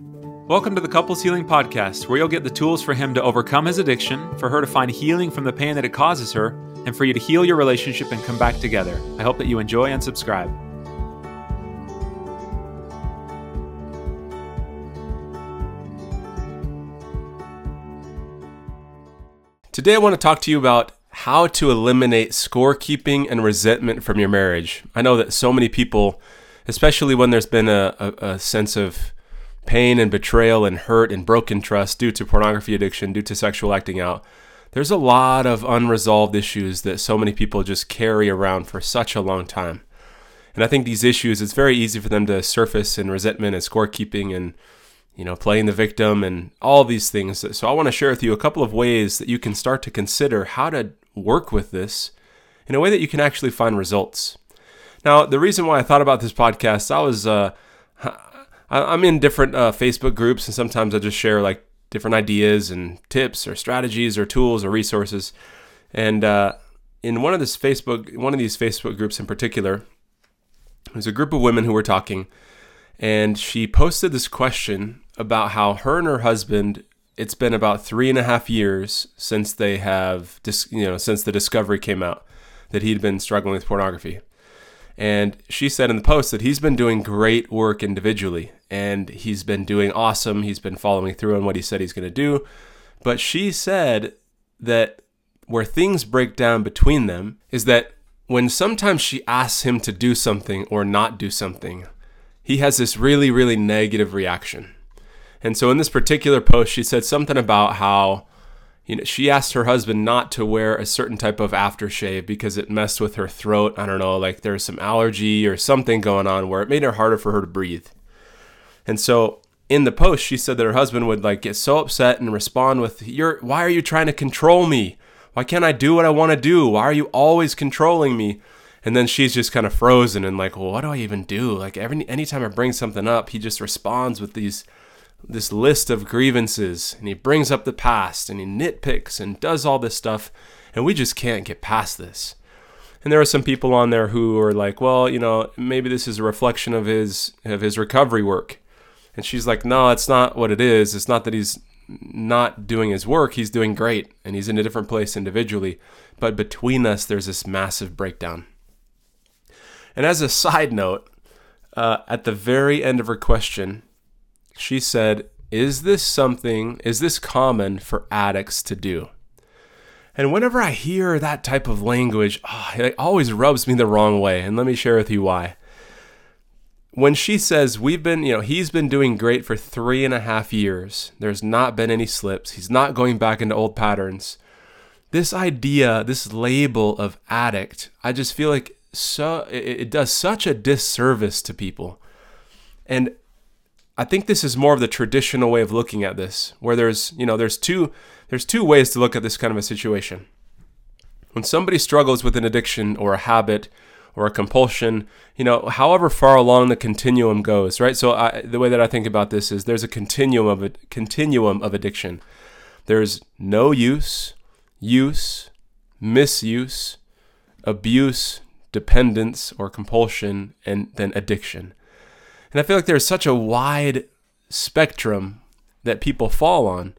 Welcome to the Couples Healing Podcast, where you'll get the tools for him to overcome his addiction, for her to find healing from the pain that it causes her, and for you to heal your relationship and come back together. I hope that you enjoy and subscribe. Today, I want to talk to you about how to eliminate scorekeeping and resentment from your marriage. I know that so many people, especially when there's been a, a, a, sense of pain and betrayal and hurt and broken trust due to pornography addiction, due to sexual acting out, there's a lot of unresolved issues that so many people just carry around for such a long time. And I think these issues, it's very easy for them to surface in resentment and scorekeeping and you know, playing the victim and all these things. So I want to share with you a couple of ways that you can start to consider how to work with this in a way that you can actually find results. Now, the reason why I thought about this podcast, I was, uh, I'm in different uh, Facebook groups, and sometimes I just share like different ideas and tips or strategies or tools or resources. And uh, in one of this Facebook, one of these Facebook groups in particular, there's a group of women who were talking, and she posted this question about how her and her husband it's been about three and a half years since they have you know since the discovery came out that he'd been struggling with pornography and she said in the post that he's been doing great work individually and he's been doing awesome he's been following through on what he said he's going to do but she said that where things break down between them is that when sometimes she asks him to do something or not do something he has this really really negative reaction and so in this particular post, she said something about how you know she asked her husband not to wear a certain type of aftershave because it messed with her throat. I don't know, like there's some allergy or something going on where it made it harder for her to breathe. And so in the post, she said that her husband would like get so upset and respond with, "You're why are you trying to control me? Why can't I do what I want to do? Why are you always controlling me?" And then she's just kind of frozen and like, "Well, what do I even do?" Like every anytime I bring something up, he just responds with these this list of grievances and he brings up the past and he nitpicks and does all this stuff and we just can't get past this. And there are some people on there who are like, well, you know, maybe this is a reflection of his of his recovery work. And she's like, no, it's not what it is. It's not that he's not doing his work. He's doing great and he's in a different place individually. But between us, there's this massive breakdown. And as a side note, uh, at the very end of her question, she said, Is this something, is this common for addicts to do? And whenever I hear that type of language, oh, it always rubs me the wrong way. And let me share with you why. When she says, We've been, you know, he's been doing great for three and a half years, there's not been any slips, he's not going back into old patterns. This idea, this label of addict, I just feel like so it, it does such a disservice to people. And I think this is more of the traditional way of looking at this, where there's, you know, there's two there's two ways to look at this kind of a situation. When somebody struggles with an addiction or a habit or a compulsion, you know, however far along the continuum goes, right? So I, the way that I think about this is there's a continuum of a continuum of addiction. There's no use, use, misuse, abuse, dependence or compulsion, and then addiction. And I feel like there's such a wide spectrum that people fall on.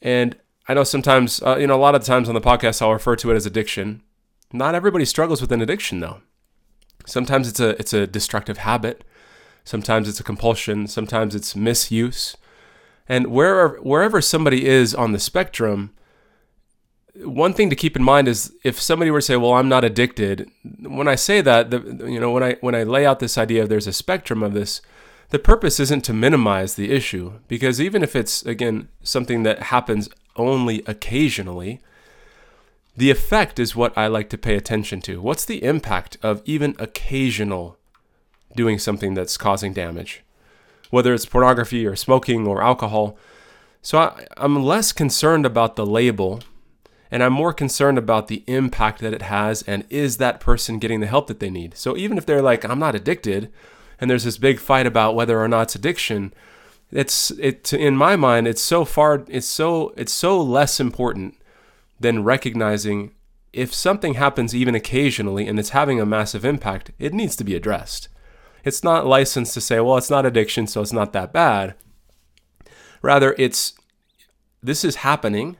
And I know sometimes, uh, you know, a lot of times on the podcast, I'll refer to it as addiction. Not everybody struggles with an addiction, though. Sometimes it's a it's a destructive habit. Sometimes it's a compulsion. Sometimes it's misuse. And wherever wherever somebody is on the spectrum, one thing to keep in mind is if somebody were to say, "Well, I'm not addicted," when I say that, the, you know, when I when I lay out this idea of there's a spectrum of this, the purpose isn't to minimize the issue because even if it's again something that happens only occasionally, the effect is what I like to pay attention to. What's the impact of even occasional doing something that's causing damage, whether it's pornography or smoking or alcohol? So I, I'm less concerned about the label and I'm more concerned about the impact that it has and is that person getting the help that they need. So even if they're like, I'm not addicted, and there's this big fight about whether or not it's addiction, it's it in my mind it's so far it's so it's so less important than recognizing if something happens even occasionally and it's having a massive impact, it needs to be addressed. It's not licensed to say, well, it's not addiction, so it's not that bad. Rather, it's this is happening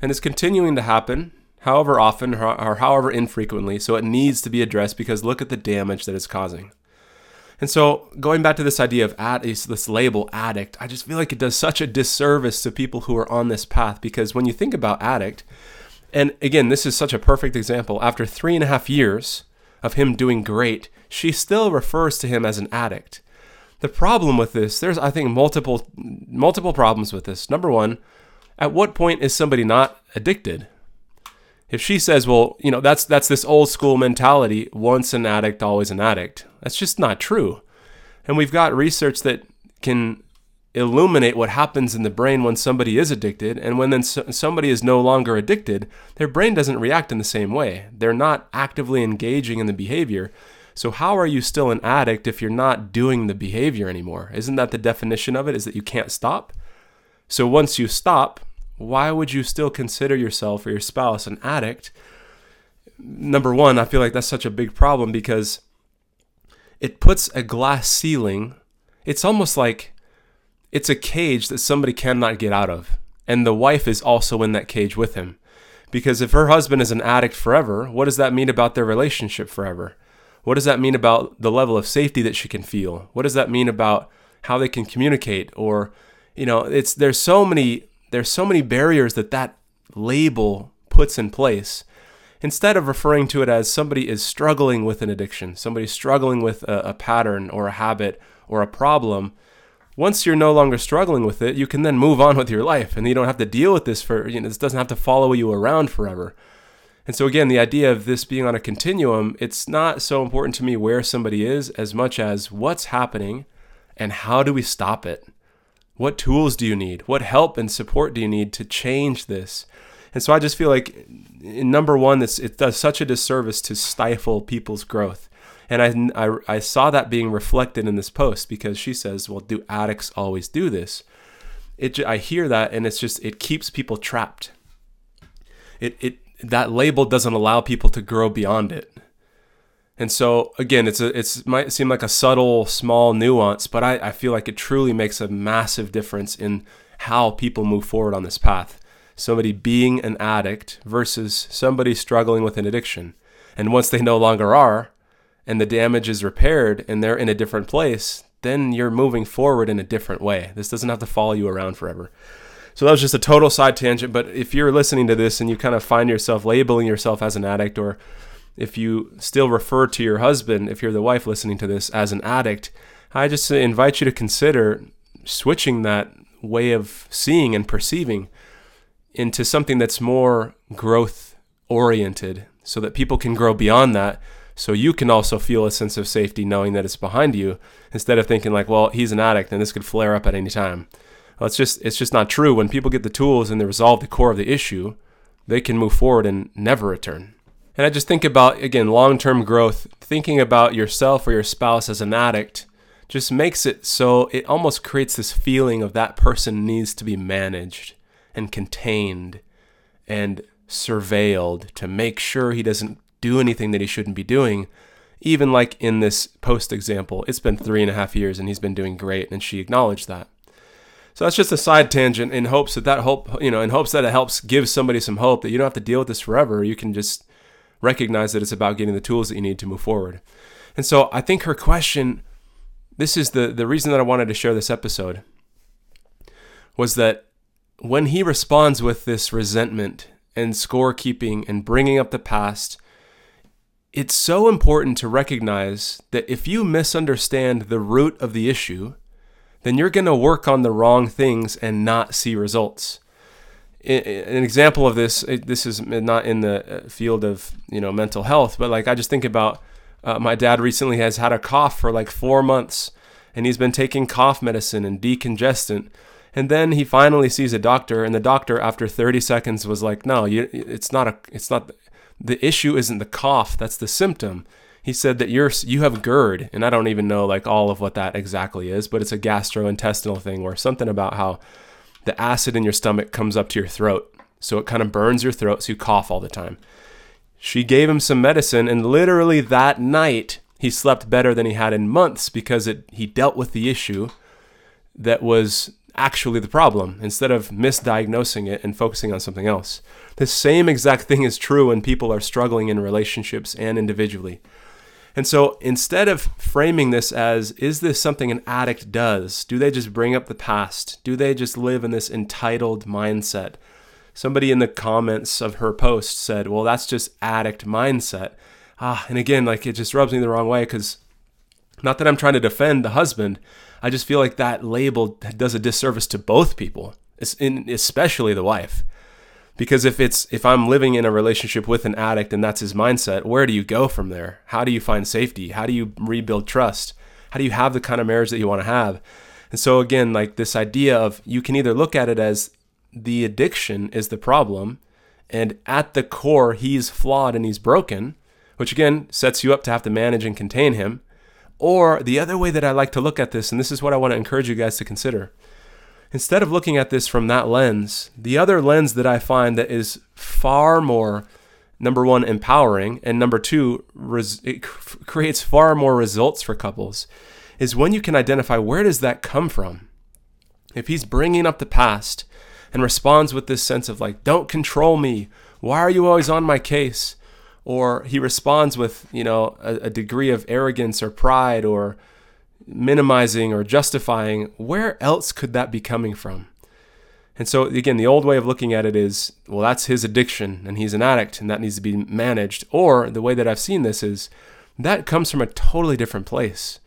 and it's continuing to happen however often or however infrequently. So it needs to be addressed because look at the damage that it's causing. And so, going back to this idea of ad, this label addict, I just feel like it does such a disservice to people who are on this path because when you think about addict, and again, this is such a perfect example. After three and a half years of him doing great, she still refers to him as an addict. The problem with this, there's I think multiple multiple problems with this. Number one, at what point is somebody not addicted? If she says, well, you know, that's that's this old school mentality, once an addict, always an addict. That's just not true. And we've got research that can illuminate what happens in the brain when somebody is addicted and when then somebody is no longer addicted, their brain doesn't react in the same way. They're not actively engaging in the behavior. So how are you still an addict if you're not doing the behavior anymore? Isn't that the definition of it is that you can't stop? So once you stop, why would you still consider yourself or your spouse an addict? Number one, I feel like that's such a big problem because it puts a glass ceiling. It's almost like it's a cage that somebody cannot get out of. And the wife is also in that cage with him. Because if her husband is an addict forever, what does that mean about their relationship forever? What does that mean about the level of safety that she can feel? What does that mean about how they can communicate? Or, you know, it's there's so many there's so many barriers that that label puts in place. Instead of referring to it as somebody is struggling with an addiction, somebody struggling with a, a pattern or a habit or a problem, once you're no longer struggling with it, you can then move on with your life and you don't have to deal with this for, you know, this doesn't have to follow you around forever. And so, again, the idea of this being on a continuum, it's not so important to me where somebody is as much as what's happening and how do we stop it. What tools do you need? What help and support do you need to change this? And so I just feel like, number one, this it does such a disservice to stifle people's growth. And I, I, I saw that being reflected in this post because she says, well, do addicts always do this? It, I hear that and it's just, it keeps people trapped. It, it, that label doesn't allow people to grow beyond it. And so again, it's a it's might seem like a subtle, small nuance, but I, I feel like it truly makes a massive difference in how people move forward on this path. Somebody being an addict versus somebody struggling with an addiction. And once they no longer are, and the damage is repaired and they're in a different place, then you're moving forward in a different way. This doesn't have to follow you around forever. So that was just a total side tangent. But if you're listening to this and you kind of find yourself labeling yourself as an addict or if you still refer to your husband, if you're the wife listening to this, as an addict, I just invite you to consider switching that way of seeing and perceiving into something that's more growth oriented so that people can grow beyond that so you can also feel a sense of safety knowing that it's behind you instead of thinking like well he's an addict and this could flare up at any time. Well, it's just it's just not true. When people get the tools and they resolve the core of the issue they can move forward and never return and I just think about, again, long term growth, thinking about yourself or your spouse as an addict just makes it so it almost creates this feeling of that person needs to be managed and contained and surveilled to make sure he doesn't do anything that he shouldn't be doing. Even like in this post example, it's been three and a half years and he's been doing great, and she acknowledged that. So that's just a side tangent in hopes that that hope, you know, in hopes that it helps give somebody some hope that you don't have to deal with this forever. You can just recognize that it's about getting the tools that you need to move forward. And so I think her question, this is the, the reason that I wanted to share this episode, was that when he responds with this resentment and scorekeeping and bringing up the past, it's so important to recognize that if you misunderstand the root of the issue, then you're going to work on the wrong things and not see results an example of this this is not in the uh, field of you know mental health but like i just think about uh, my dad recently has had a cough for like four months and he's been taking cough medicine and decongestant and then he finally sees a doctor and the doctor after 30 seconds was like no you, it's not a it's not the issue isn't the cough that's the symptom. He said that you're you have GERD and i don't even know like all of what that exactly is but it's a gastrointestinal thing or something about how the acid in your stomach comes up to your throat. So it kind of burns your throat, so you cough all the time. She gave him some medicine, and literally that night, he slept better than he had in months because it, he dealt with the issue that was actually the problem instead of misdiagnosing it and focusing on something else. The same exact thing is true when people are struggling in relationships and individually. And so instead of framing this as, is this something an addict does? Do they just bring up the past? Do they just live in this entitled mindset? Somebody in the comments of her post said, well, that's just addict mindset. Ah, and again, like it just rubs me the wrong way because not that I'm trying to defend the husband, I just feel like that label does a disservice to both people, especially the wife. Because if it's if I'm living in a relationship with an addict and that's his mindset, where do you go from there? How do you find safety? How do you rebuild trust? How do you have the kind of marriage that you want to have? And so again, like this idea of you can either look at it as the addiction is the problem and at the core he's flawed and he's broken, which again sets you up to have to manage and contain him. Or the other way that I like to look at this, and this is what I want to encourage you guys to consider, instead of looking at this from that lens, the other lens that I find that is far more number one empowering and number two res- it creates far more results for couples is when you can identify where does that come from. If he's bringing up the past and responds with this sense of like don't control me. Why are you always on my case? Or he responds with you know a, a degree of arrogance or pride or minimizing or justifying, where else could that be coming from? And so, again, the old way of looking at it is, well, that's his addiction and he's an addict and that needs to be managed. Or the way that I've seen this is that comes from a totally different place.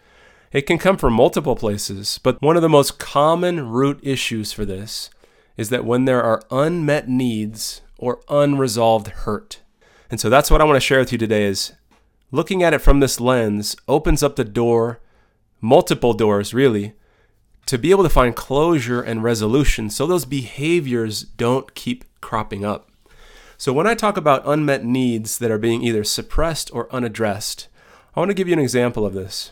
It can come from multiple places, but one of the most common root issues for this is that when there are unmet needs or unresolved hurt. And so that's what I want to share with you today is looking at it from this lens opens up the door multiple doors really, to be able to find closure and resolution so those behaviors don't keep cropping up. So, when I talk about unmet needs that are being either suppressed or unaddressed, I want to give you an example of this.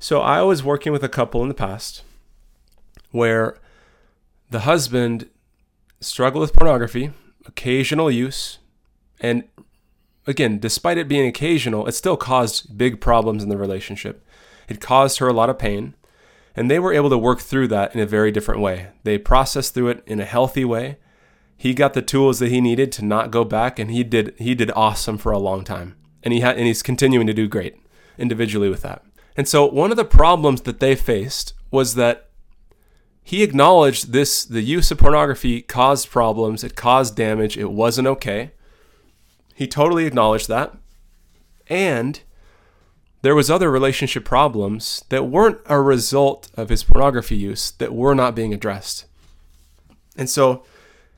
So, I was working with a couple in the past where the husband struggled with pornography, occasional use, and again, despite it being occasional, it still caused big problems in the relationship. It caused her a lot of pain, and they were able to work through that in a very different way. They processed through it in a healthy way. He got the tools that he needed to not go back, and he did he did awesome for a long time. And he had and he's continuing to do great individually with that. And so one of the problems that they faced was that he acknowledged this the use of pornography caused problems, it caused damage, it wasn't okay. He totally acknowledged that. And there was other relationship problems that weren't a result of his pornography use that were not being addressed. And so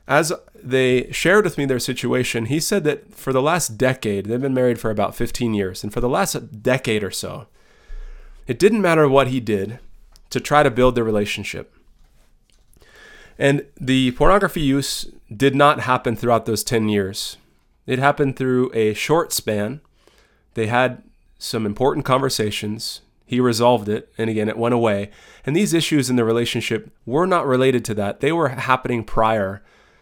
as they shared with me their situation, he said that for the last decade, they've been married for about 15 years, and for the last decade or so, it didn't matter what he did to try to build their relationship. And the pornography use did not happen throughout those 10 years. It happened through a short span. They had some important conversations. He resolved it, and again, it went away. And these issues in the relationship were not related to that. They were happening prior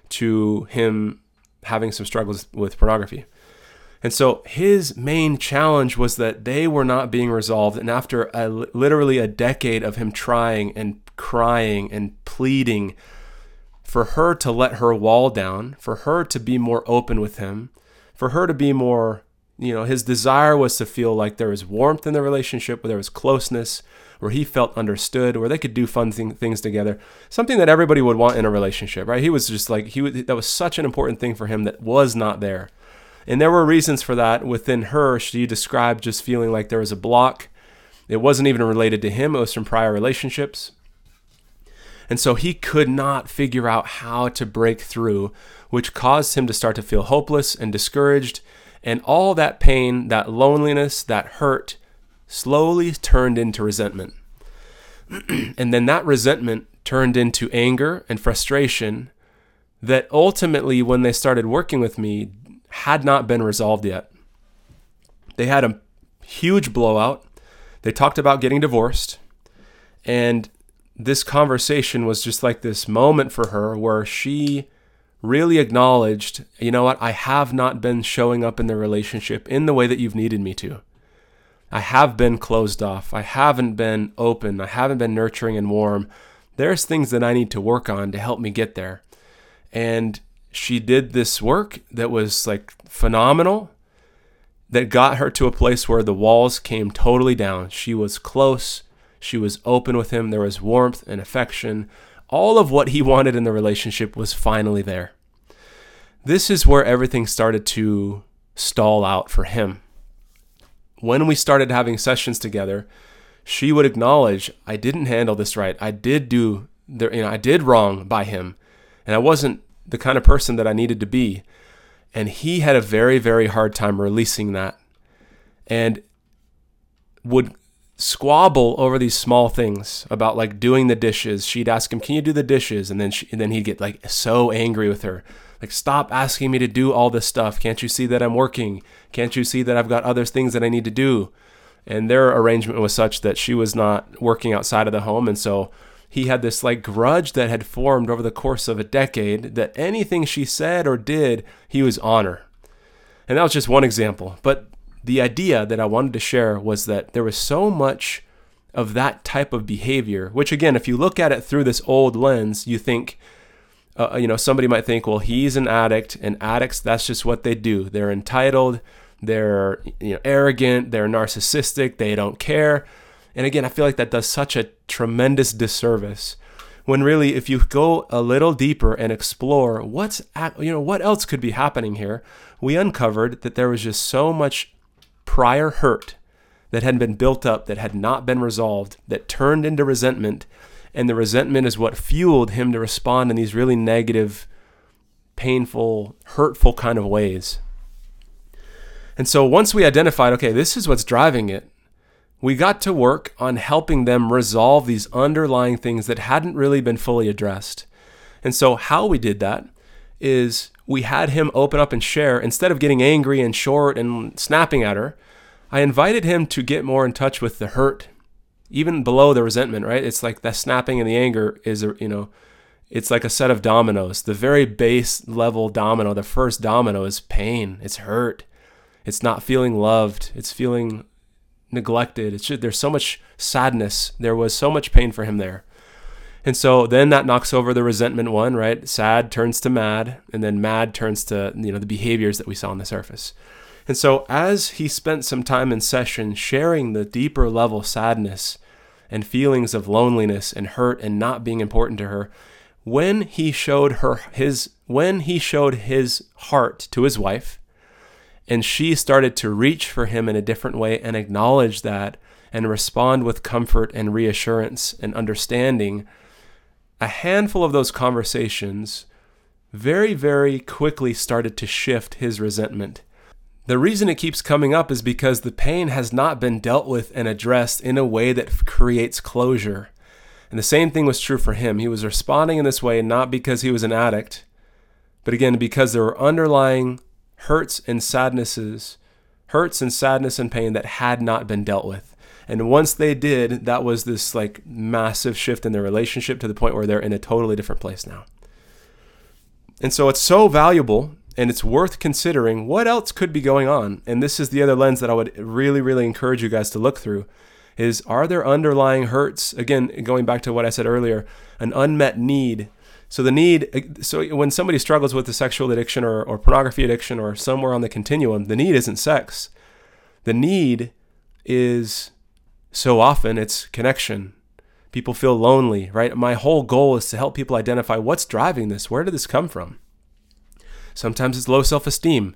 to him having some struggles with pornography. And so his main challenge was that they were not being resolved. And after a, literally a decade of him trying and crying and pleading for her to let her wall down, for her to be more open with him, for her to be more you know, his desire was to feel like there was warmth in the relationship, where there was closeness, where he felt understood, where they could do fun thing, things together. Something that everybody would want in a relationship, right? He was just like he that was such an important thing for him that was not there. And there were reasons for that within her. She described just feeling like there was a block. It wasn't even related to him, it was from prior relationships. And so he could not figure out how to break through, which caused him to start to feel hopeless and discouraged and all that pain, that loneliness, that hurt slowly turned into resentment. and then that resentment turned into anger and frustration that ultimately, when they started working with me, had not been resolved yet. They had a huge blowout. They talked about getting divorced. And this conversation was just like this moment for her where she really acknowledged, you know what, I have not been showing up in the relationship in the way that you've needed me to. I have been closed off. I haven't been open. I haven't been nurturing and warm There's things that I need to work on to help me get there. And she did this work that was like phenomenal that got her to a place where the walls came totally down. She was close, she was open with him, there was warmth and affection. All of what he wanted in the relationship was finally there. This is where everything started to stall out for him. When we started having sessions together, she would acknowledge, I didn't handle this right. I did do you know, I did wrong by him. And I wasn't the kind of person that I needed to be. And he had a very, very hard time releasing that and would squabble over these small things about like doing the dishes. She'd ask him, "Can you do the dishes?" And then she, and then he'd get like so angry with her. Like, "Stop asking me to do all this stuff. Can't you see that I'm working? Can't you see that I've got other things that I need to do?" And their arrangement was such that she was not working outside of the home, and so he had this like grudge that had formed over the course of a decade that anything she said or did, he was on her. And that was just one example. But the idea that I wanted to share was that there was so much of that type of behavior, which again, if you look at it through this old lens, you think, uh, you know, somebody might think, well, he's an addict, and addicts, that's just what they do. They're entitled, they're you know, arrogant, they're narcissistic, they don't care. And again, I feel like that does such a tremendous disservice when really if you go a little deeper and explore what's you know what else could be happening here, we uncovered that there was just so much prior hurt that had been built up that had not been resolved that turned into resentment and the resentment is what fueled him to respond in these really negative painful hurtful kind of ways and so once we identified okay this is what's driving it we got to work on helping them resolve these underlying things that hadn't really been fully addressed. And so, how we did that is we had him open up and share. Instead of getting angry and short and snapping at her, I invited him to get more in touch with the hurt, even below the resentment, right? It's like the snapping and the anger is, you know, it's like a set of dominoes. The very base level domino, the first domino is pain, it's hurt, it's not feeling loved, it's feeling neglected. It's just, there's so much sadness. There was so much pain for him there. And so then that knocks over the resentment one, right? Sad turns to mad, and then mad turns to, you know, the behaviors that we saw on the surface. And so as he spent some time in session sharing the deeper level sadness and feelings of loneliness and hurt and not being important to her, when he showed her his when he showed his heart to his wife, and she started to reach for him in a different way and acknowledge that and respond with comfort and reassurance and understanding. A handful of those conversations very, very quickly started to shift his resentment. The reason it keeps coming up is because the pain has not been dealt with and addressed in a way that creates closure. And the same thing was true for him. He was responding in this way not because he was an addict, but again, because there were underlying hurts and sadnesses, hurts and sadness and pain that had not been dealt with. And once they did, that was this like massive shift in their relationship to the point where they're in a totally different place now. And so it's so valuable and it's worth considering what else could be going on. And this is the other lens that I would really, really encourage you guys to look through is are there underlying hurts? Again, going back to what I said earlier, an unmet need so the need, so when somebody struggles with a sexual addiction or, or pornography addiction or somewhere on the continuum, the need isn't sex. The need is so often it's connection. People feel lonely, right? My whole goal is to help people identify what's driving this. Where did this come from? Sometimes it's low self-esteem.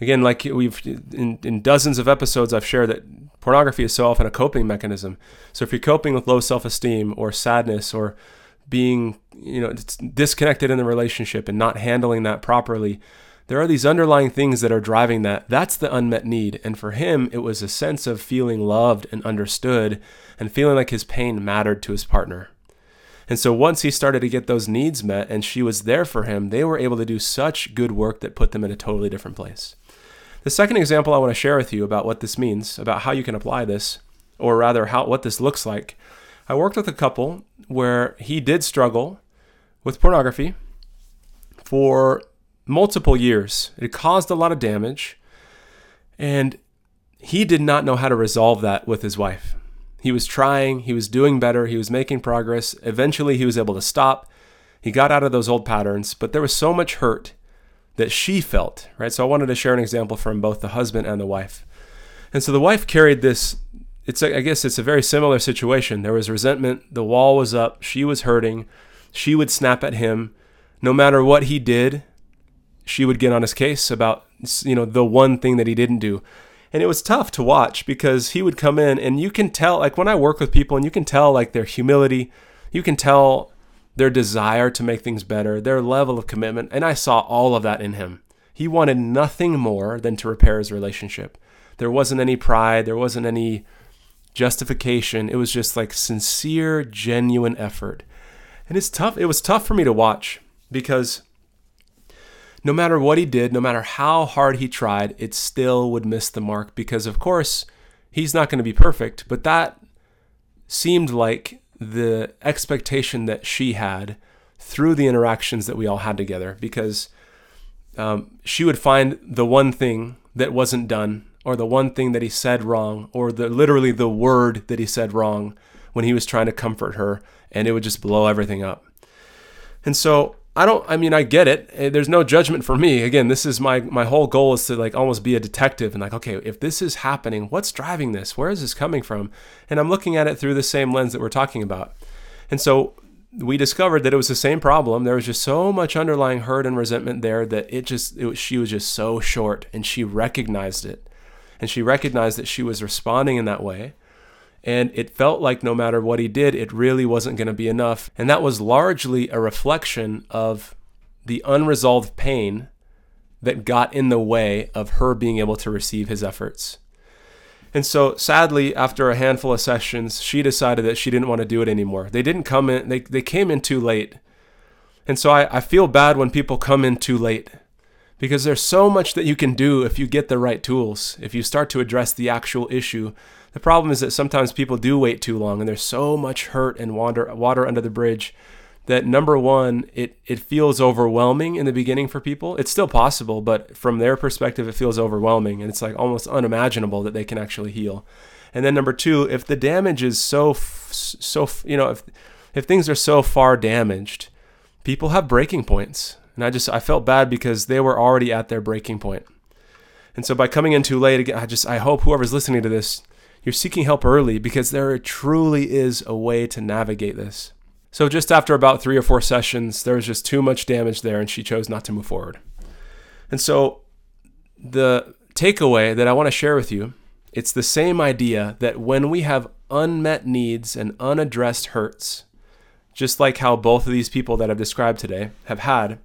Again, like we've in, in dozens of episodes, I've shared that pornography is so often a coping mechanism. So if you're coping with low self-esteem or sadness or being you know disconnected in the relationship and not handling that properly there are these underlying things that are driving that. That's the unmet need. And for him it was a sense of feeling loved and understood and feeling like his pain mattered to his partner. And so once he started to get those needs met and she was there for him they were able to do such good work that put them in a totally different place. The second example i want to share with you about what this means about how you can apply this or rather how what this looks like I worked with a couple where he did struggle with pornography for multiple years. It caused a lot of damage, and he did not know how to resolve that with his wife. He was trying, he was doing better, he was making progress. Eventually, he was able to stop. He got out of those old patterns, but there was so much hurt that she felt, right? So I wanted to share an example from both the husband and the wife. And so the wife carried this it's a, I guess it's a very similar situation. There was resentment, the wall was up, she was hurting. She would snap at him no matter what he did. She would get on his case about you know the one thing that he didn't do. And it was tough to watch because he would come in and you can tell like when I work with people and you can tell like their humility, you can tell their desire to make things better, their level of commitment, and I saw all of that in him. He wanted nothing more than to repair his relationship. There wasn't any pride, there wasn't any justification. It was just like sincere, genuine effort. And it's tough. It was tough for me to watch because no matter what he did, no matter how hard he tried, it still would miss the mark because, of course, he's not going to be perfect. But that seemed like the expectation that she had through the interactions that we all had together because um, she would find the one thing that wasn't done or the one thing that he said wrong or the literally the word that he said wrong when he was trying to comfort her and it would just blow everything up. And so I don't I mean I get it. Eh, there's no judgment for me. Again, this is my my whole goal is to like almost be a detective and like okay, if this is happening, what's driving this? Where is this coming from? And I'm looking at it through the same lens that we're talking about. And so we discovered that it was the same problem. There was just so much underlying hurt and resentment there that it just it was, she was just so short and she recognized it and she recognized that she was responding in that way. And it felt like no matter what he did, it really wasn't going to be enough. And that was largely a reflection of the unresolved pain that got in the way of her being able to receive his efforts. And so, sadly, after a handful of sessions, she decided that she didn't want to do it anymore. They didn't come in, they, they came in too late. And so, I, I feel bad when people come in too late because there's so much that you can do if you get the right tools, if you start to address the actual issue. The problem is that sometimes people do wait too long and there's so much hurt and water, water under the bridge that number one, it, it feels overwhelming in the beginning for people. It's still possible, but from their perspective, it feels overwhelming and it's like almost unimaginable that they can actually heal. And then number two, if the damage is so, so, you know, if, if things are so far damaged, people have breaking points and I just I felt bad because they were already at their breaking point. And so by coming in too late again, I just I hope whoever's listening to this, you're seeking help early because there truly is a way to navigate this. So just after about 3 or 4 sessions, there was just too much damage there and she chose not to move forward. And so the takeaway that I want to share with you, it's the same idea that when we have unmet needs and unaddressed hurts, just like how both of these people that I've described today have had,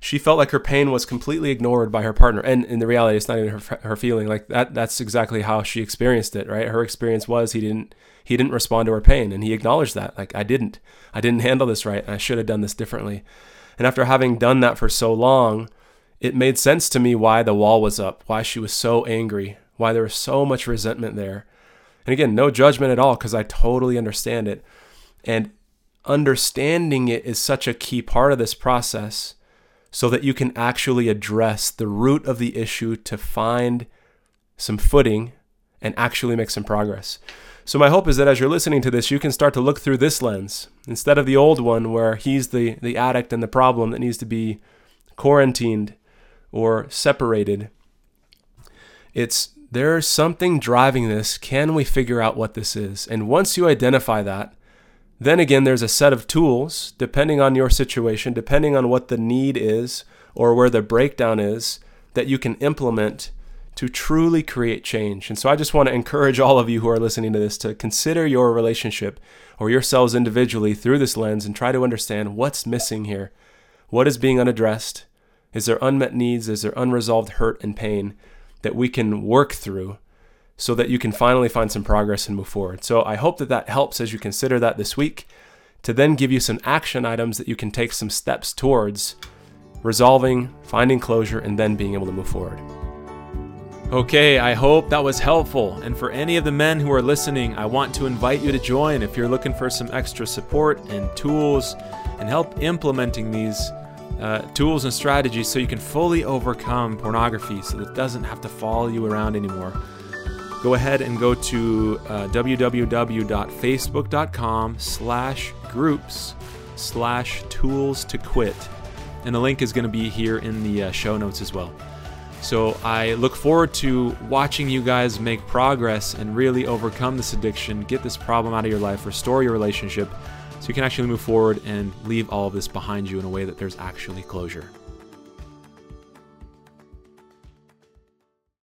she felt like her pain was completely ignored by her partner. And in the reality it's not even her, her feeling. Like that that's exactly how she experienced it right? Her experience was he didn't he didn't respond to her pain and he acknowledged that. Like i didn't. I didn't handle this right i should have done this differently. And after having done that for so long it made sense to me why the wall was up why she was so angry why there was so much resentment there. And again no judgment at all because i totally understand it. And understanding it is such a key part of this process so that you can actually address the root of the issue to find some footing and actually make some progress. So, my hope is that as you're listening to this, you can start to look through this lens instead of the old one where he's the, the addict and the problem that needs to be quarantined or separated. It's there's something driving this. Can we figure out what this is? And once you identify that, then again, there's a set of tools, depending on your situation, depending on what the need is or where the breakdown is, that you can implement to truly create change. And so I just want to encourage all of you who are listening to this to consider your relationship or yourselves individually through this lens and try to understand what's missing here. What is being unaddressed? Is there unmet needs? Is there unresolved hurt and pain that we can work through so that you can finally find some progress and move forward. So I hope that that helps as you consider that this week to then give you some action items that you can take some steps towards resolving, finding closure, and then being able to move forward. Okay, I hope that was helpful. And for any of the men who are listening, I want to invite you to join if you're looking for some extra support and tools and help implementing these uh, tools and strategies so you can fully overcome pornography so that it doesn't have to follow you around anymore. Go ahead and go to uh, www.facebook.com slash groups slash tools to quit. And the link is going to be here in the uh, show notes as well. So I look forward to watching you guys make progress and really overcome this addiction, get this problem out of your life, restore your relationship, so you can actually move forward and leave all of this behind you in a way that there's actually closure.